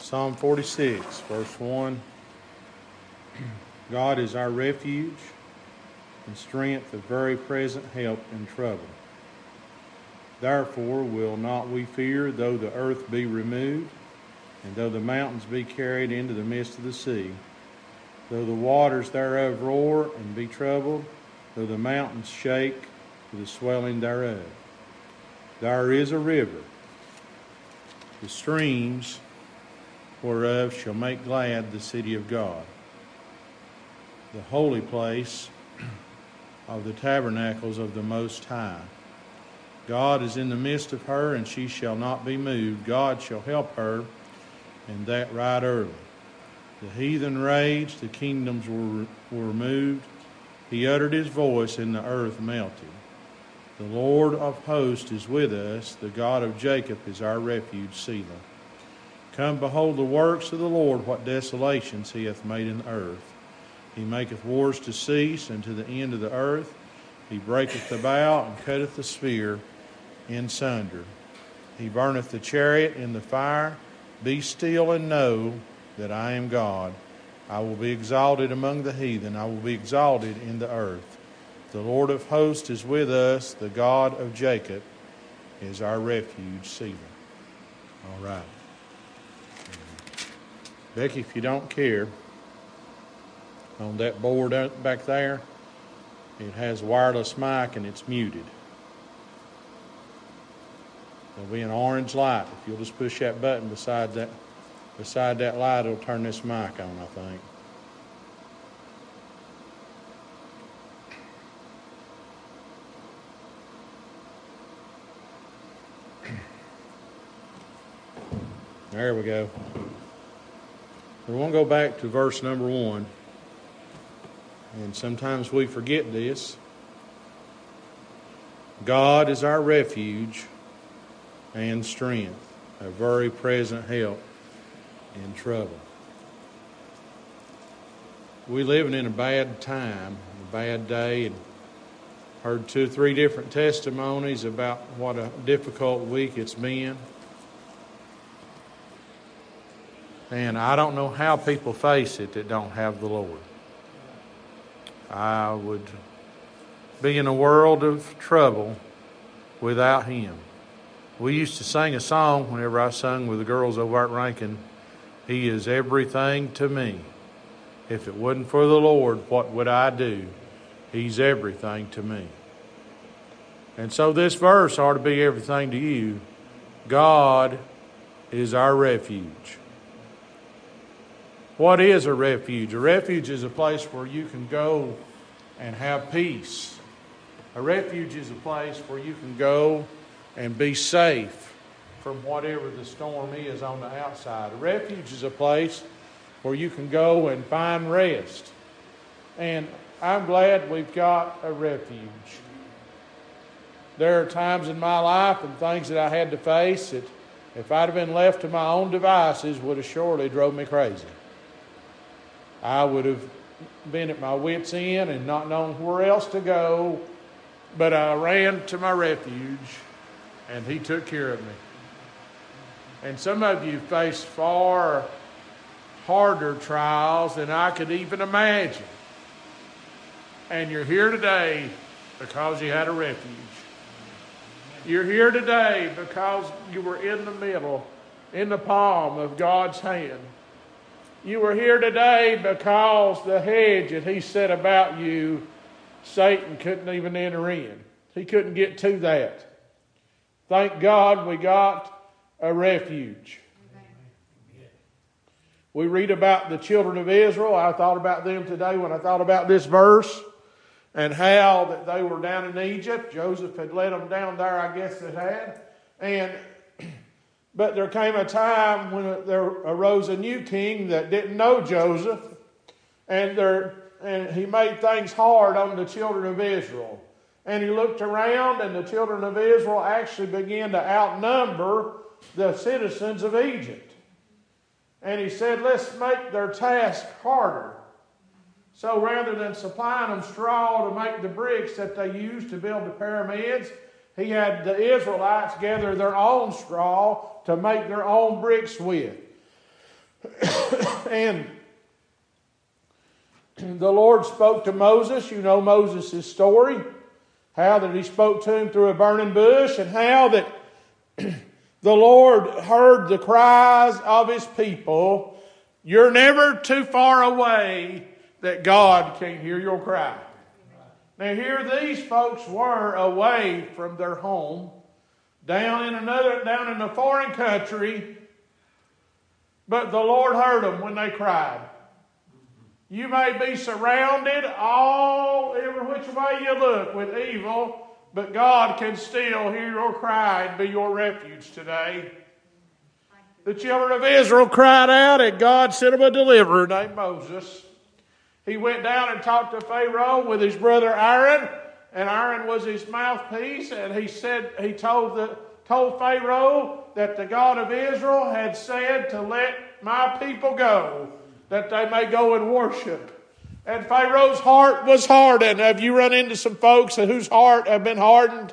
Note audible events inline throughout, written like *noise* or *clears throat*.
Psalm 46, verse 1. God is our refuge and strength, a very present help in trouble. Therefore will not we fear, though the earth be removed, and though the mountains be carried into the midst of the sea, though the waters thereof roar and be troubled, though the mountains shake with the swelling thereof. There is a river, the streams whereof shall make glad the city of God, the holy place *clears throat* of the tabernacles of the Most High. God is in the midst of her, and she shall not be moved. God shall help her, and that right early. The heathen raged, the kingdoms were, were moved. He uttered his voice, and the earth melted. The Lord of hosts is with us. The God of Jacob is our refuge, Selah. Come behold the works of the Lord, what desolations he hath made in the earth. He maketh wars to cease, and to the end of the earth. He breaketh the bow, and cutteth the spear in sunder. He burneth the chariot in the fire. Be still and know that I am God. I will be exalted among the heathen. I will be exalted in the earth. The Lord of hosts is with us. The God of Jacob is our refuge. Selah. All right. Becky, if you don't care, on that board back there, it has wireless mic and it's muted. There'll be an orange light. If you'll just push that button beside that beside that light, it'll turn this mic on, I think. There we go. We want to go back to verse number one. And sometimes we forget this. God is our refuge and strength, a very present help in trouble. We're living in a bad time, a bad day, and heard two or three different testimonies about what a difficult week it's been. And I don't know how people face it that don't have the Lord. I would be in a world of trouble without Him. We used to sing a song whenever I sung with the girls over at Rankin. He is everything to me. If it wasn't for the Lord, what would I do? He's everything to me. And so this verse ought to be everything to you. God is our refuge. What is a refuge? A refuge is a place where you can go and have peace. A refuge is a place where you can go and be safe from whatever the storm is on the outside. A refuge is a place where you can go and find rest. And I'm glad we've got a refuge. There are times in my life and things that I had to face that if I'd have been left to my own devices would have surely drove me crazy. I would have been at my wits' end and not known where else to go, but I ran to my refuge and He took care of me. And some of you face far harder trials than I could even imagine. And you're here today because you had a refuge. You're here today because you were in the middle, in the palm of God's hand. You were here today because the hedge that he set about you, Satan couldn't even enter in. He couldn't get to that. Thank God we got a refuge. We read about the children of Israel. I thought about them today when I thought about this verse and how that they were down in Egypt. Joseph had led them down there, I guess it had. And but there came a time when there arose a new king that didn't know Joseph, and, there, and he made things hard on the children of Israel. And he looked around, and the children of Israel actually began to outnumber the citizens of Egypt. And he said, Let's make their task harder. So rather than supplying them straw to make the bricks that they used to build the pyramids, he had the Israelites gather their own straw to make their own bricks with. and the Lord spoke to Moses. You know Moses' story. How that he spoke to him through a burning bush, and how that *clears throat* the Lord heard the cries of his people. You're never too far away that God can't hear your cry. Now, here these folks were away from their home, down in another, down in a foreign country, but the Lord heard them when they cried. You may be surrounded all every which way you look with evil, but God can still hear your cry and be your refuge today. The children of Israel cried out, and God sent them a deliverer named Moses. He went down and talked to Pharaoh with his brother Aaron, and Aaron was his mouthpiece, and he said he told the told Pharaoh that the God of Israel had said to let my people go, that they may go and worship. And Pharaoh's heart was hardened. Have you run into some folks whose heart have been hardened?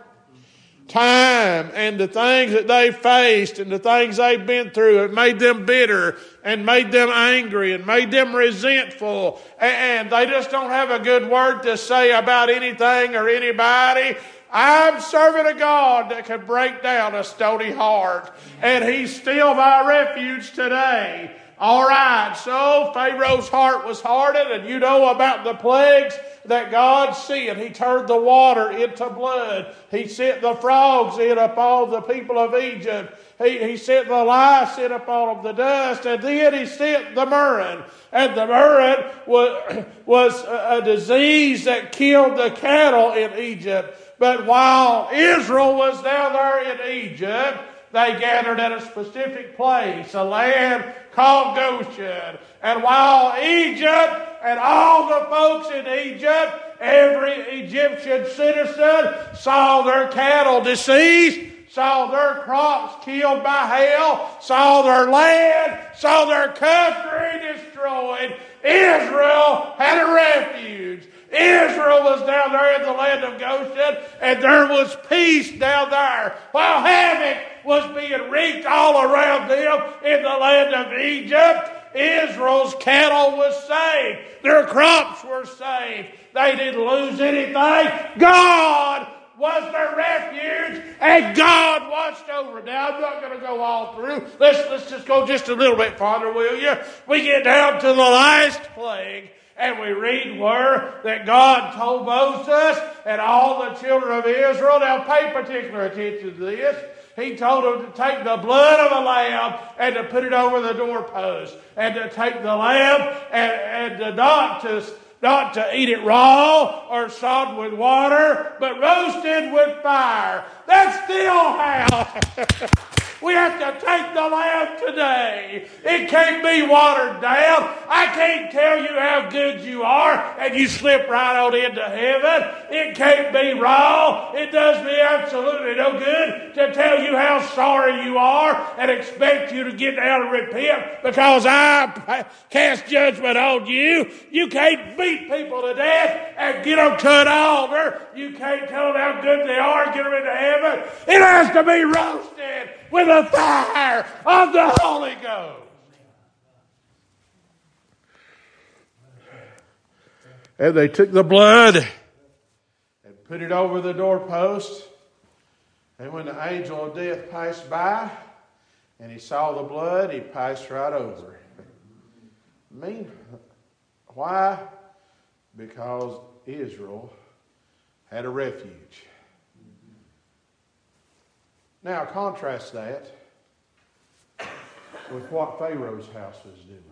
Time and the things that they faced and the things they've been through have made them bitter and made them angry and made them resentful and they just don't have a good word to say about anything or anybody. I'm serving a God that can break down a stony heart and he's still my refuge today. All right, so Pharaoh's heart was hardened, and you know about the plagues that God sent. He turned the water into blood. He sent the frogs in upon the people of Egypt. He, he sent the lice in upon them, the dust, and then he sent the murrain. And the murrain *clears throat* was, was a disease that killed the cattle in Egypt. But while Israel was down there in Egypt, they gathered at a specific place, a land called Goshen. And while Egypt and all the folks in Egypt, every Egyptian citizen saw their cattle deceased, saw their crops killed by hail, saw their land, saw their country destroyed, Israel had a refuge. Israel was down there in the land of Goshen, and there was peace down there. While havoc was being wreaked all around them in the land of Egypt, Israel's cattle was saved. Their crops were saved. They didn't lose anything. God was their refuge, and God watched over. Now I'm not going to go all through. Let's let's just go just a little bit farther, will you? We get down to the last plague, and we read where that God told Moses and all the children of Israel. Now pay particular attention to this. He told them to take the blood of a lamb and to put it over the doorpost, and to take the lamb and, and to not to not to eat it raw or salt with water, but roasted with fire. That's still how. *laughs* We have to take the lamb today. It can't be watered down. I can't tell you how good you are and you slip right on into heaven. It can't be raw. It does me absolutely no good to tell you how sorry you are and expect you to get down and repent because I cast judgment on you. You can't beat people to death and get them to an altar. You can't tell them how good they are and get them into heaven. It has to be roasted with the fire of the Holy Ghost. And they took the blood and put it over the doorpost. And when the angel of death passed by and he saw the blood, he passed right over. mean, why? Because Israel had a refuge. Now, contrast that with what Pharaoh's house was doing.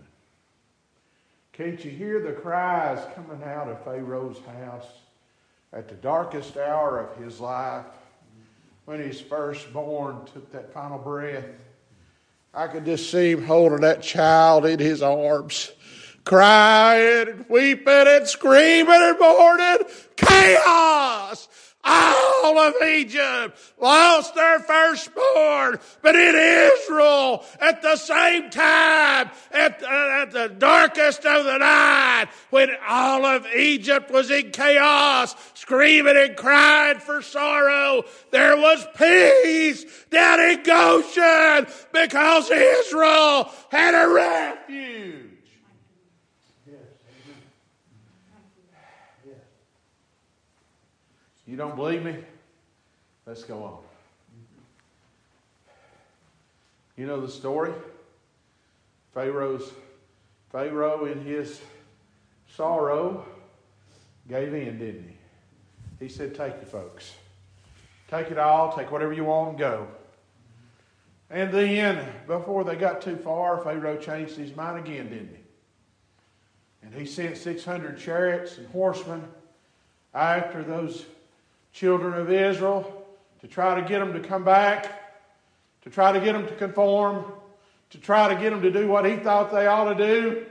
Can't you hear the cries coming out of Pharaoh's house at the darkest hour of his life when his firstborn took that final breath? I could just see him holding that child in his arms, crying and weeping and screaming and mourning. Chaos! All of Egypt lost their firstborn, but in Israel, at the same time, at, uh, at the darkest of the night, when all of Egypt was in chaos, screaming and crying for sorrow, there was peace down in Goshen because Israel had a refuge. You don't believe me? Let's go on. You know the story? Pharaoh's Pharaoh in his sorrow gave in, didn't he? He said, Take you folks. Take it all, take whatever you want and go. And then, before they got too far, Pharaoh changed his mind again, didn't he? And he sent 600 chariots and horsemen after those children of Israel to try to get them to come back, to try to get them to conform, to try to get them to do what he thought they ought to do.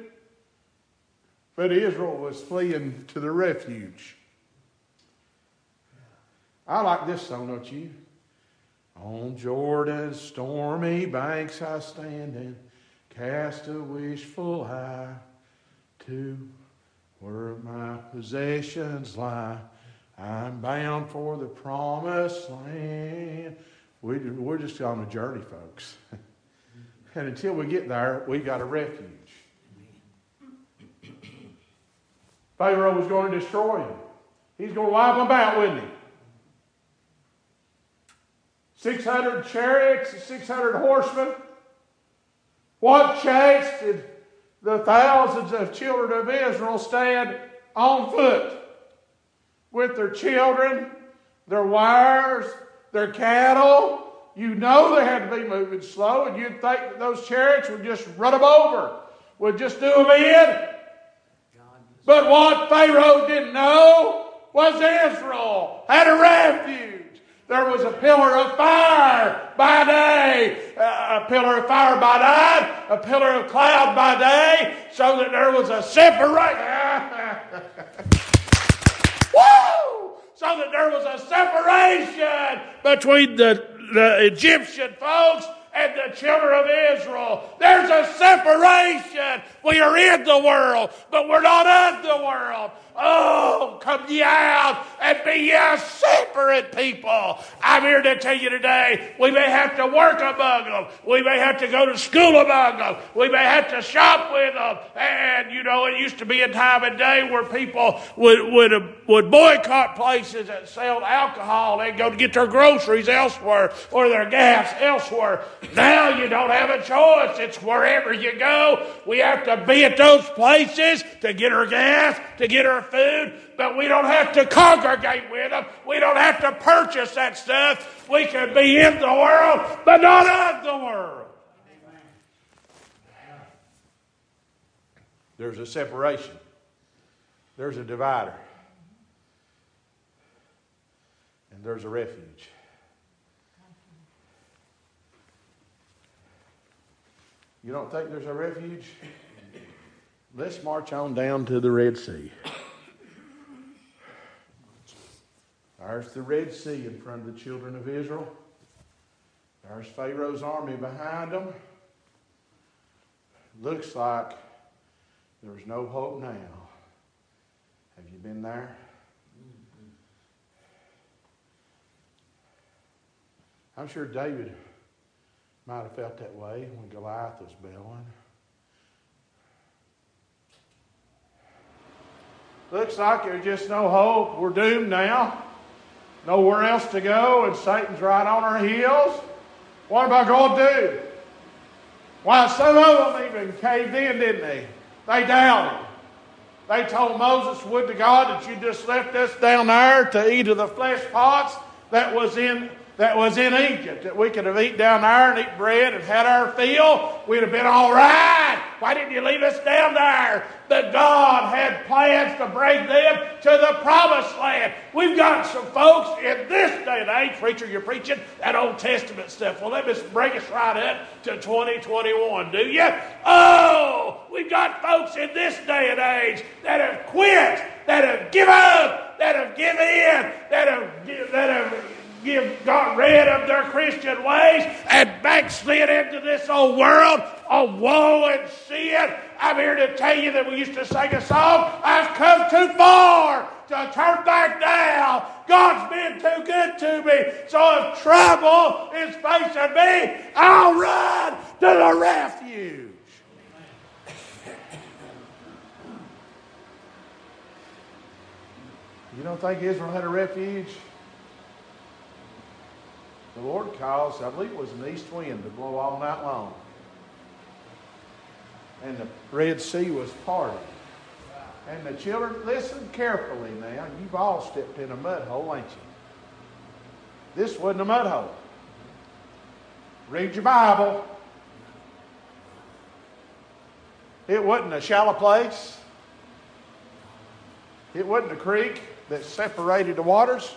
But Israel was fleeing to the refuge. I like this song, don't you? On Jordan's stormy banks I stand and cast a wishful eye to where my possessions lie. I'm bound for the promised land. We, we're just on a journey, folks. *laughs* and until we get there, we got a refuge. Pharaoh was going to destroy him. He's going to wipe them out, wouldn't he? 600 chariots 600 horsemen. What chance did the thousands of children of Israel stand on foot? With their children, their wives, their cattle. You know they had to be moving slow, and you'd think that those chariots would just run them over, would just do them in. But what Pharaoh didn't know was Israel had a refuge. There was a pillar of fire by day, a pillar of fire by night, a pillar of cloud by day, so that there was a separation. *laughs* Woo! So that there was a separation between the, the Egyptian folks and the children of Israel. There's a separation. We are in the world, but we're not of the world. Oh, come ye out and be ye separate people. I'm here to tell you today, we may have to work among them. We may have to go to school among them. We may have to shop with them. And, you know, it used to be a time and day where people would, would, would boycott places that sold alcohol. They'd go to get their groceries elsewhere or their gas elsewhere. Now you don't have a choice. It's wherever you go. We have to be at those places to get our gas, to get our food, but we don't have to congregate with them. We don't have to purchase that stuff. We can be in the world, but not of the world. There's a separation. There's a divider. And there's a refuge. You don't think there's a refuge? Let's march on down to the Red Sea. There's the Red Sea in front of the children of Israel. There's Pharaoh's army behind them. Looks like there's no hope now. Have you been there? I'm sure David might have felt that way when Goliath was bellowing. Looks like there's just no hope. We're doomed now nowhere else to go, and Satan's right on our heels. What am I going to do? Why, some of them even caved in, didn't they? They doubted. They told Moses, Would to God that you just left us down there to eat of the flesh pots that was in that was in Egypt, that we could have eaten down there and eat bread and had our fill, we'd have been all right. Why didn't you leave us down there? That God had plans to bring them to the promised land. We've got some folks in this day and age, preacher, you're preaching that Old Testament stuff. Well, let me bring us right up to 2021, do you? Oh, we've got folks in this day and age that have quit, that have given up, that have given in, that have, that have give, got rid of their Christian ways and backslid into this old world of woe and sin. I'm here to tell you that we used to sing a song, I've come too far to turn back now. God's been too good to me. So if trouble is facing me, I'll run to the refuge. *laughs* You don't think Israel had a refuge? The Lord caused, I believe it was an east wind to blow all night long. And the Red Sea was parted. And the children, listen carefully now. You've all stepped in a mud hole, ain't you? This wasn't a mud hole. Read your Bible. It wasn't a shallow place. It wasn't a creek that separated the waters.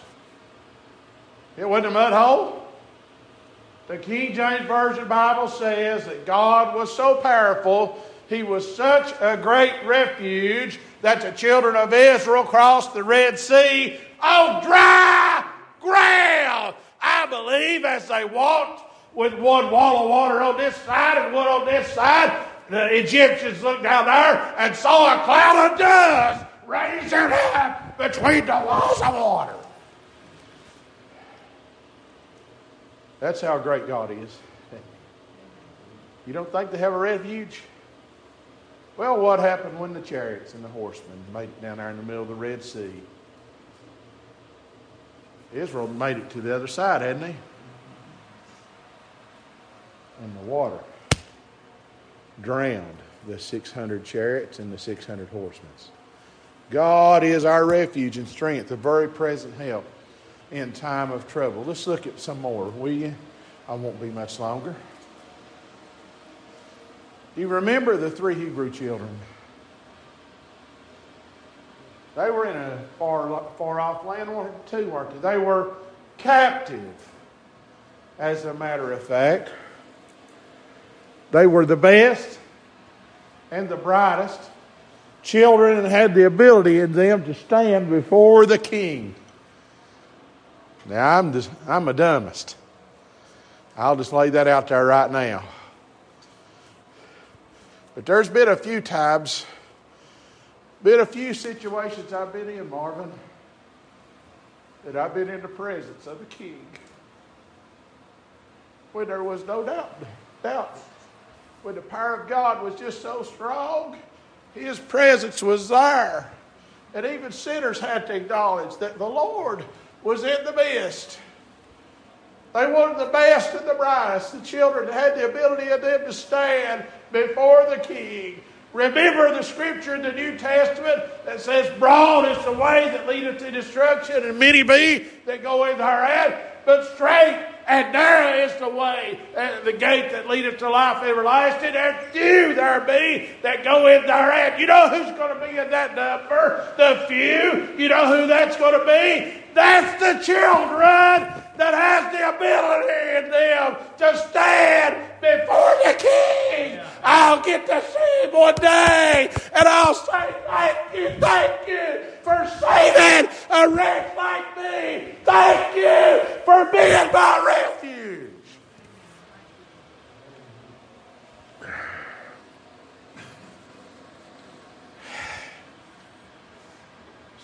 It wasn't a mud hole. The King James Version Bible says that God was so powerful, He was such a great refuge that the children of Israel crossed the Red Sea on dry ground. I believe as they walked with one wall of water on this side and one on this side, the Egyptians looked down there and saw a cloud of dust raising up between the walls of water. That's how great God is. You don't think they have a refuge? Well, what happened when the chariots and the horsemen made it down there in the middle of the Red Sea? Israel made it to the other side, hadn't they? And the water drowned the 600 chariots and the 600 horsemen. God is our refuge and strength, a very present help in time of trouble. Let's look at some more, will you? I won't be much longer. Do you remember the three Hebrew children? They were in a far, far off land, one two, weren't they? They were captive, as a matter of fact. They were the best and the brightest children and had the ability in them to stand before the king. Now, I'm, just, I'm a dumbest. I'll just lay that out there right now. But there's been a few times, been a few situations I've been in, Marvin, that I've been in the presence of the king when there was no doubt, doubt, when the power of God was just so strong, his presence was there. And even sinners had to acknowledge that the Lord was in the midst. They wanted the best and the brightest. The children had the ability of them to stand before the king. Remember the scripture in the New Testament that says, Broad is the way that leadeth to destruction, and many be that go in thereat, but straight and narrow is the way, uh, the gate that leadeth to life everlasting, and few there be that go in thereat. You know who's going to be in that number? The few. You know who that's going to be? That's the children that has the ability in them to stand before the king. I'll get to see him one day and I'll say, Thank you, thank you for saving a wretch like me. Thank you for being my refuge. *sighs*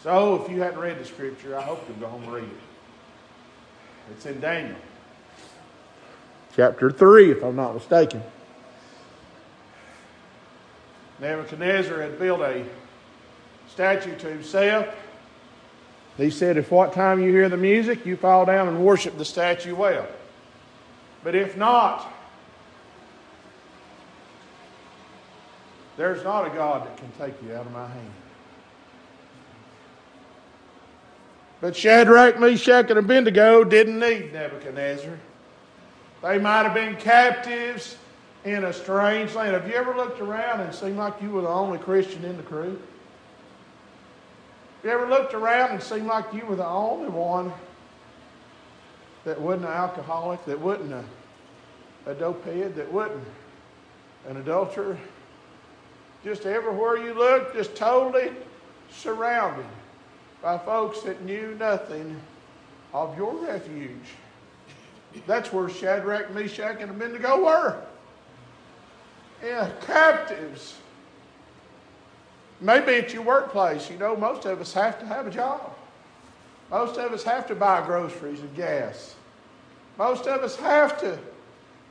So, if you hadn't read the scripture, I hope you'll go home and read it. It's in Daniel, chapter 3, if I'm not mistaken. Nebuchadnezzar had built a statue to himself. He said, If what time you hear the music, you fall down and worship the statue well. But if not, there's not a God that can take you out of my hand. But Shadrach, Meshach, and Abednego didn't need Nebuchadnezzar. They might have been captives in a strange land. Have you ever looked around and seemed like you were the only Christian in the crew? Have you ever looked around and seemed like you were the only one that wasn't an alcoholic, that wasn't a, a dopehead, that wasn't an adulterer? Just everywhere you looked, just totally surrounded by folks that knew nothing of your refuge. That's where Shadrach, Meshach, and Abednego were. Yeah, captives. Maybe at your workplace, you know, most of us have to have a job. Most of us have to buy groceries and gas. Most of us have to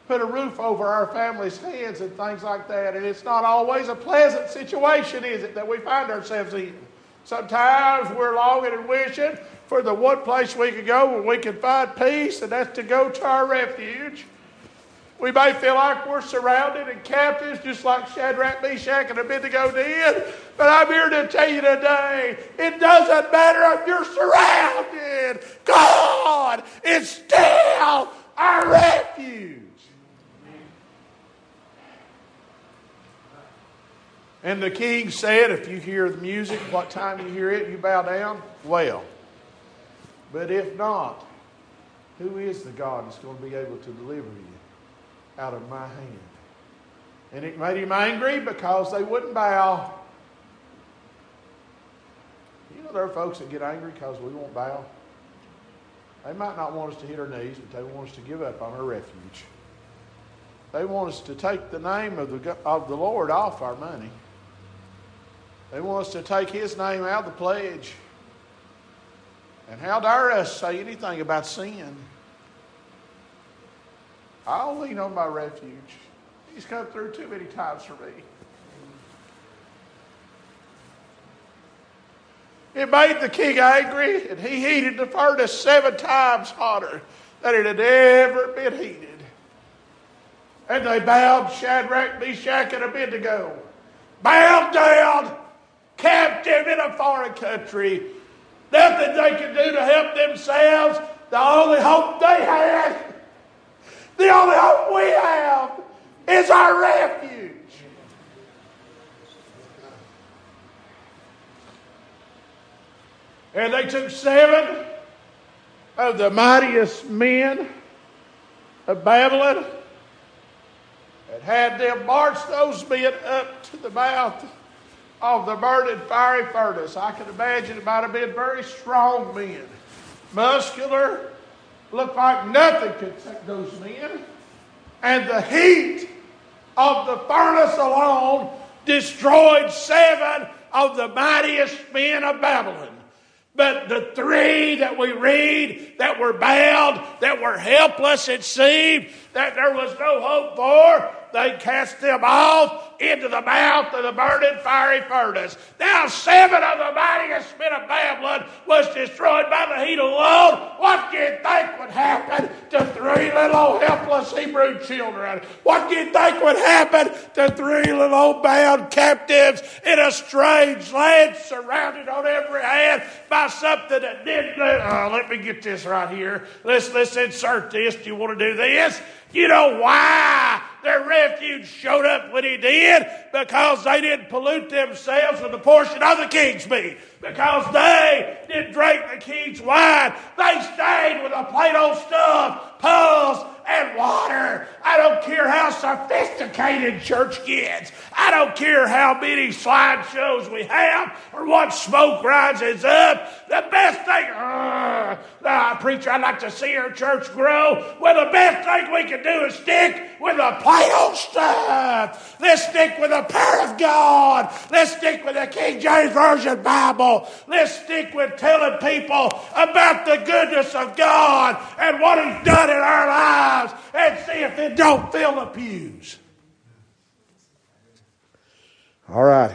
put a roof over our family's heads and things like that. And it's not always a pleasant situation, is it, that we find ourselves in? Sometimes we're longing and wishing for the one place we can go where we can find peace, and that's to go to our refuge. We may feel like we're surrounded and captives, just like Shadrach, Meshach, and Abednego did. But I'm here to tell you today it doesn't matter if you're surrounded, God is still our refuge. And the king said, If you hear the music, what time you hear it, you bow down, well. But if not, who is the God that's going to be able to deliver you? out of my hand. And it made him angry because they wouldn't bow. You know, there are folks that get angry because we won't bow. They might not want us to hit our knees, but they want us to give up on our refuge. They want us to take the name of the, of the Lord off our money. They want us to take His name out of the pledge. And how dare us say anything about sin? I'll lean on my refuge. He's come through too many times for me. It made the king angry, and he heated the furnace seven times hotter than it had ever been heated. And they bowed Shadrach, Meshach, and Abednego, bowed down, captive in a foreign country. Nothing they could do to help themselves. The only hope they had the only hope we have is our refuge. And they took seven of the mightiest men of Babylon and had them march those men up to the mouth of the burning fiery furnace. I can imagine it might have been very strong men, muscular, looked like nothing could take those men. And the heat of the furnace alone destroyed seven of the mightiest men of Babylon. But the three that we read that were bound, that were helpless, it seemed, that there was no hope for, they cast them off into the mouth of the burning fiery furnace. Now, seven of the mightiest men of Babylon was destroyed by the heat alone. What do you think would happen to three little helpless Hebrew children? What do you think would happen to three little bound captives in a strange land surrounded on every hand by something that didn't? Oh, let me get this right here. Let's let's insert this. Do you want to do this? You know why refuge showed up when he did? Because they didn't pollute themselves with a portion of the king's meat. Because they didn't drink the king's wine. They stayed with a plate of stuff, pearls, and water. I don't care how sophisticated church gets. I don't care how many slideshows we have or what smoke rises up. The best thing, uh, uh, preacher, I'd like to see our church grow. Well, the best thing we can do is stick with the plain old stuff. Let's stick with the power of God. Let's stick with the King James Version Bible. Let's stick with telling people about the goodness of God and what He's done in our lives and see if it don't fill the pews. All right.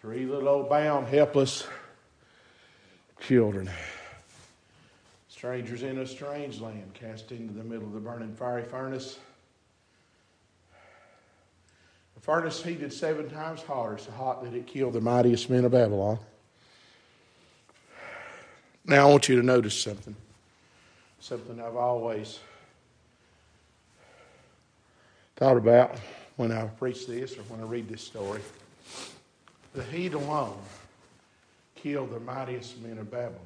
Three little old bound, helpless children. Strangers in a strange land, cast into the middle of the burning fiery furnace. The furnace heated seven times hotter, so hot that it killed the mightiest men of Babylon. Now, I want you to notice something. Something I've always thought about when I preach this or when I read this story. The heat alone killed the mightiest men of Babylon.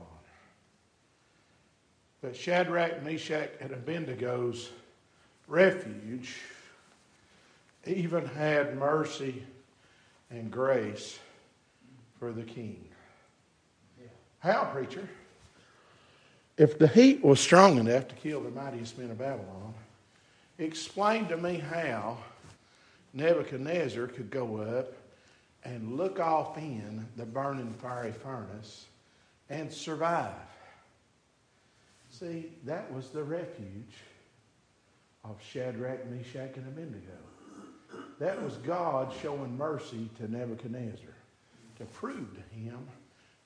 But Shadrach, Meshach, and Abednego's refuge even had mercy and grace for the king. How, preacher? If the heat was strong enough to kill the mightiest men of Babylon, explain to me how Nebuchadnezzar could go up and look off in the burning fiery furnace and survive. See, that was the refuge of Shadrach, Meshach, and Abednego. That was God showing mercy to Nebuchadnezzar to prove to him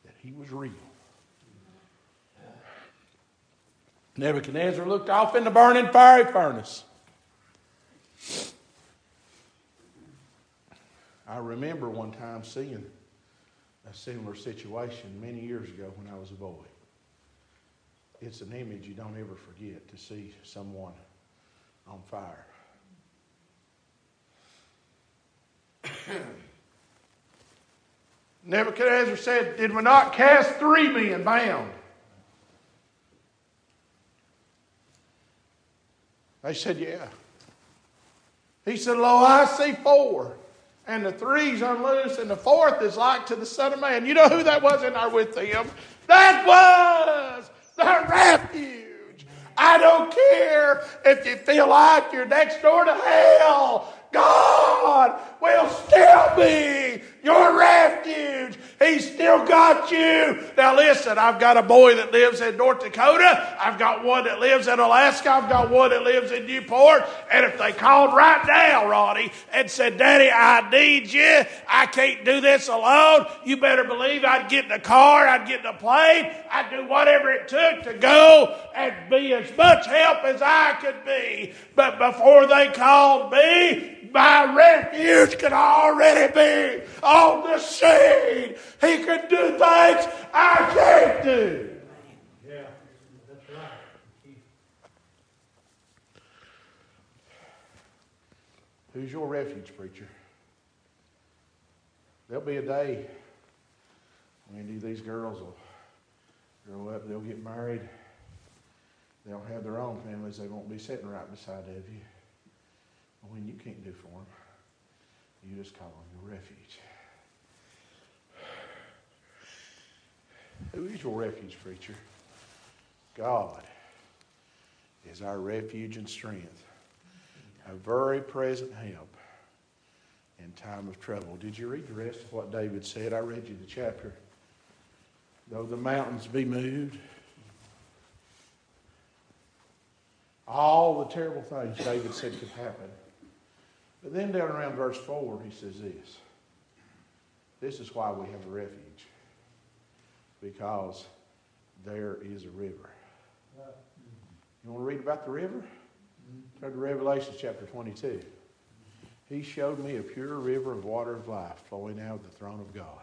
that he was real. Nebuchadnezzar looked off in the burning fiery furnace. I remember one time seeing a similar situation many years ago when I was a boy. It's an image you don't ever forget to see someone on fire. *coughs* Nebuchadnezzar said, Did we not cast three men bound? They said, Yeah. He said, Lo, I see four. And the three's unloosed, and the fourth is like to the Son of Man. You know who that was in there with them? That was the refuge. I don't care if you feel like you're next door to hell. God will still be your refuge. He's still got you. Now listen, I've got a boy that lives in North Dakota. I've got one that lives in Alaska. I've got one that lives in Newport. And if they called right now, Ronnie, and said, Daddy, I need you. I can't do this alone. You better believe I'd get in a car. I'd get in a plane. I'd do whatever it took to go and be as much help as I could be. But before they called me, my refuge could already be on the scene. He could do things I can't do. Yeah, that's right. Who's your refuge, preacher? There'll be a day when these girls will grow up, they'll get married, they'll have their own families, they won't be sitting right beside of you. When you can't do for them, you just call them your refuge. Who is your refuge, preacher? God is our refuge and strength, a very present help in time of trouble. Did you read the rest of what David said? I read you the chapter. Though the mountains be moved, all the terrible things David said could happen. But then down around verse 4, he says this. This is why we have a refuge. Because there is a river. You want to read about the river? Mm-hmm. Turn to Revelation chapter 22. He showed me a pure river of water of life flowing out of the throne of God.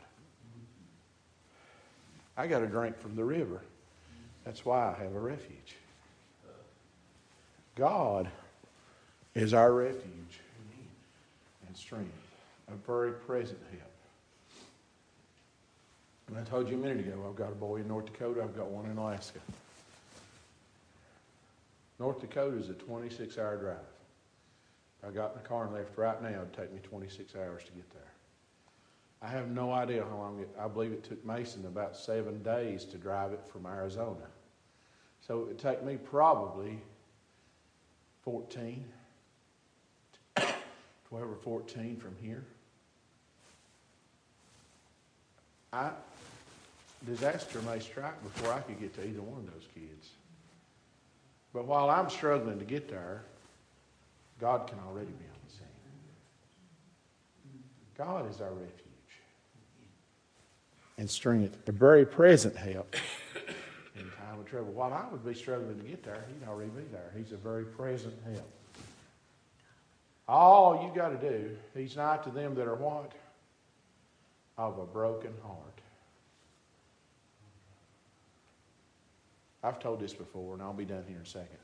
I got a drink from the river. That's why I have a refuge. God is our refuge and strength, a very present help. And I told you a minute ago, I've got a boy in North Dakota, I've got one in Alaska. North Dakota is a 26 hour drive. If I got in the car and left right now, it'd take me 26 hours to get there. I have no idea how long it, I believe it took Mason about seven days to drive it from Arizona. So it would take me probably 14, 12 or 14 from here. I, disaster may strike before I could get to either one of those kids. But while I'm struggling to get there, God can already be on the scene. God is our refuge and strength, a very present help in time of trouble. While I would be struggling to get there, He'd already be there. He's a very present help. All you got to do, He's nigh to them that are what? Of a broken heart. I've told this before, and I'll be done here in a second.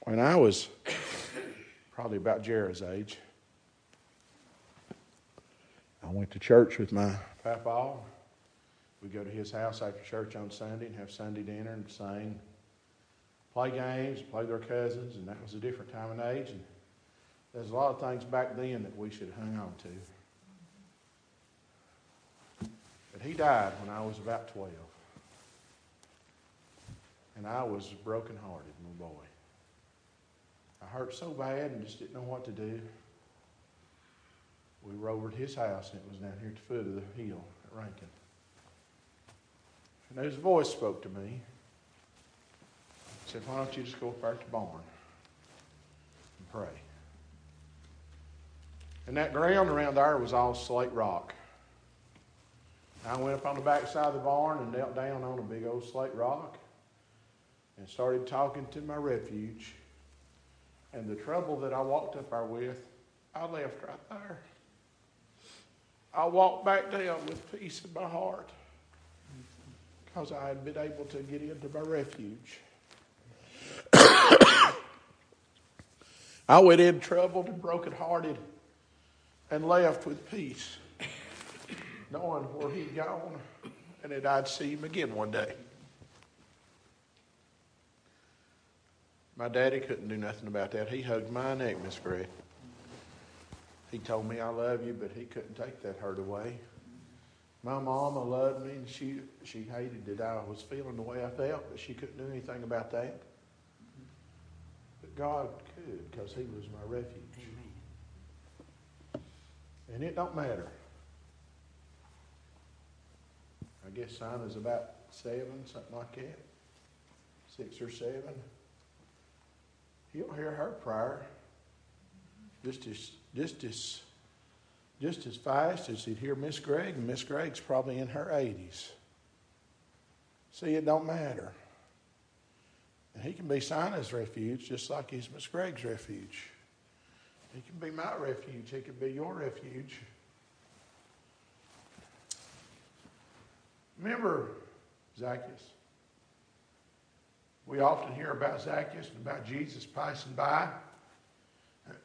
When I was probably about Jared's age, I went to church with my papa. We'd go to his house after church on Sunday and have Sunday dinner and sing, play games, play their cousins, and that was a different time and age. And There's a lot of things back then that we should have hung on to. But he died when I was about 12. And I was broken-hearted, my boy. I hurt so bad and just didn't know what to do. We were over at his house, and it was down here at the foot of the hill at Rankin. And his voice spoke to me. Said, Why don't you just go up there to the barn and pray? And that ground around there was all slate rock. I went up on the back side of the barn and knelt down on a big old slate rock and started talking to my refuge. And the trouble that I walked up there with, I left right there. I walked back down with peace in my heart because I had been able to get into my refuge. I went in troubled and brokenhearted and left with peace, knowing where he'd gone and that I'd see him again one day. My daddy couldn't do nothing about that. He hugged my neck, Miss Gray. He told me I love you, but he couldn't take that hurt away. My mama loved me, and she she hated that I was feeling the way I felt, but she couldn't do anything about that. God could, because He was my refuge. And it don't matter. I guess Sina's about seven, something like that. Six or seven. He'll hear her prayer just as just as just as fast as he'd hear Miss Gregg, and Miss Gregg's probably in her 80s. See, it don't matter. And he can be Sina's refuge just like he's Miss Gregg's refuge. He can be my refuge. He can be your refuge. Remember Zacchaeus? We often hear about Zacchaeus and about Jesus passing by.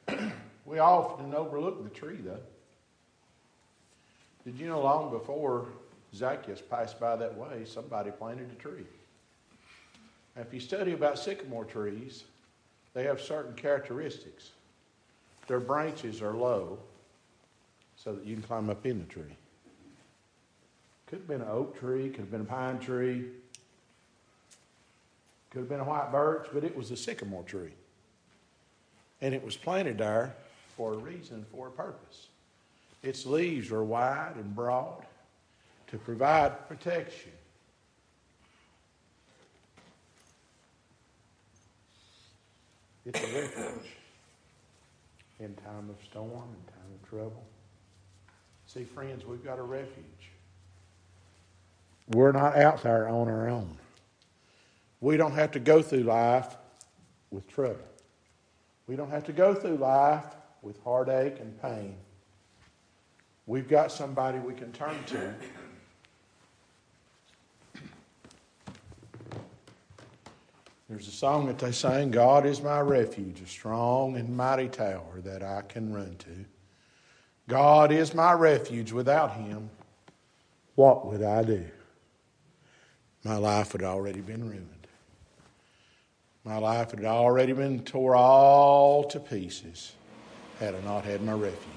*clears throat* we often overlook the tree, though. Did you know long before Zacchaeus passed by that way, somebody planted a tree? Now, if you study about sycamore trees, they have certain characteristics. Their branches are low so that you can climb up in the tree. Could have been an oak tree, could have been a pine tree, could have been a white birch, but it was a sycamore tree. And it was planted there for a reason, for a purpose. Its leaves are wide and broad to provide protection. It's a refuge in time of storm, in time of trouble. See, friends, we've got a refuge. We're not out there on our own. We don't have to go through life with trouble. We don't have to go through life with heartache and pain. We've got somebody we can turn to. There's a song that they sing God is my refuge, a strong and mighty tower that I can run to. God is my refuge. Without Him, what would I do? My life had already been ruined. My life had already been tore all to pieces had I not had my refuge.